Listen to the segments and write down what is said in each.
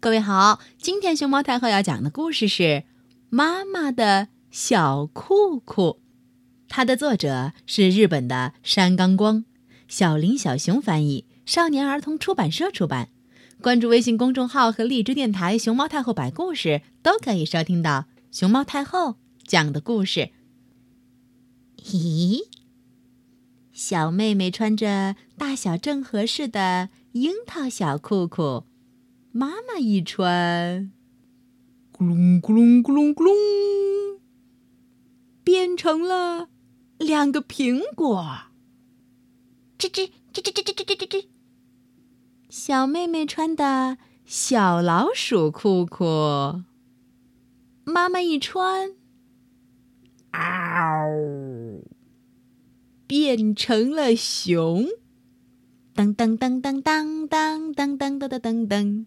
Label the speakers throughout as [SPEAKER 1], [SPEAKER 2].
[SPEAKER 1] 各位好，今天熊猫太后要讲的故事是《妈妈的小裤裤》，它的作者是日本的山冈光，小林小熊翻译，少年儿童出版社出版。关注微信公众号和荔枝电台“熊猫太后摆故事”，都可以收听到熊猫太后讲的故事。咦，小妹妹穿着大小正合适的樱桃小裤裤。妈妈一穿，
[SPEAKER 2] 咕隆咕隆咕隆咕隆，
[SPEAKER 1] 变成了两个苹果。吱吱吱吱吱吱吱吱吱。小妹妹穿的小老鼠裤裤，妈妈一穿，嗷，变成了熊。噔噔噔噔噔噔噔噔噔噔噔。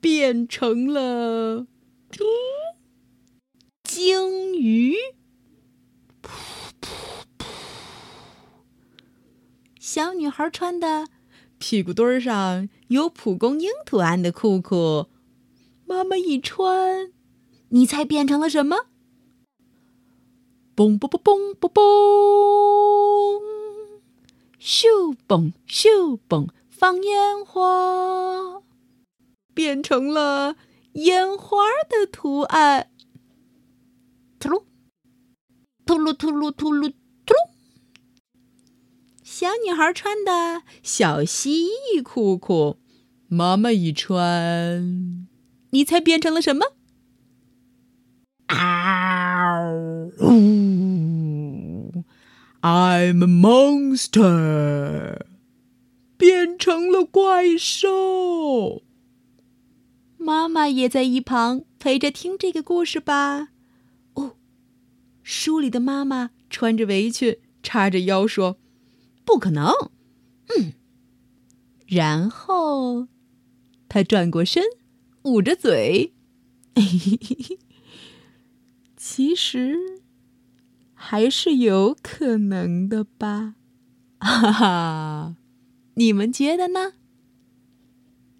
[SPEAKER 1] 变成了鲸鱼，小女孩穿的屁股墩上有蒲公英图案的裤裤，妈妈一穿，你猜变成了什么？嘣嘣嘣嘣嘣嘣！咻嘣咻嘣，放烟花。变成了烟花的图案，突噜，突噜突噜突噜突噜。小女孩穿的小蜥蜴裤裤，妈妈一穿，你猜变成了什么？啊呜！I'm a monster，变成了怪兽。妈妈也在一旁陪着听这个故事吧。哦，书里的妈妈穿着围裙，叉着腰说：“不可能。”嗯，然后她转过身，捂着嘴，其实还是有可能的吧？哈哈，你们觉得呢？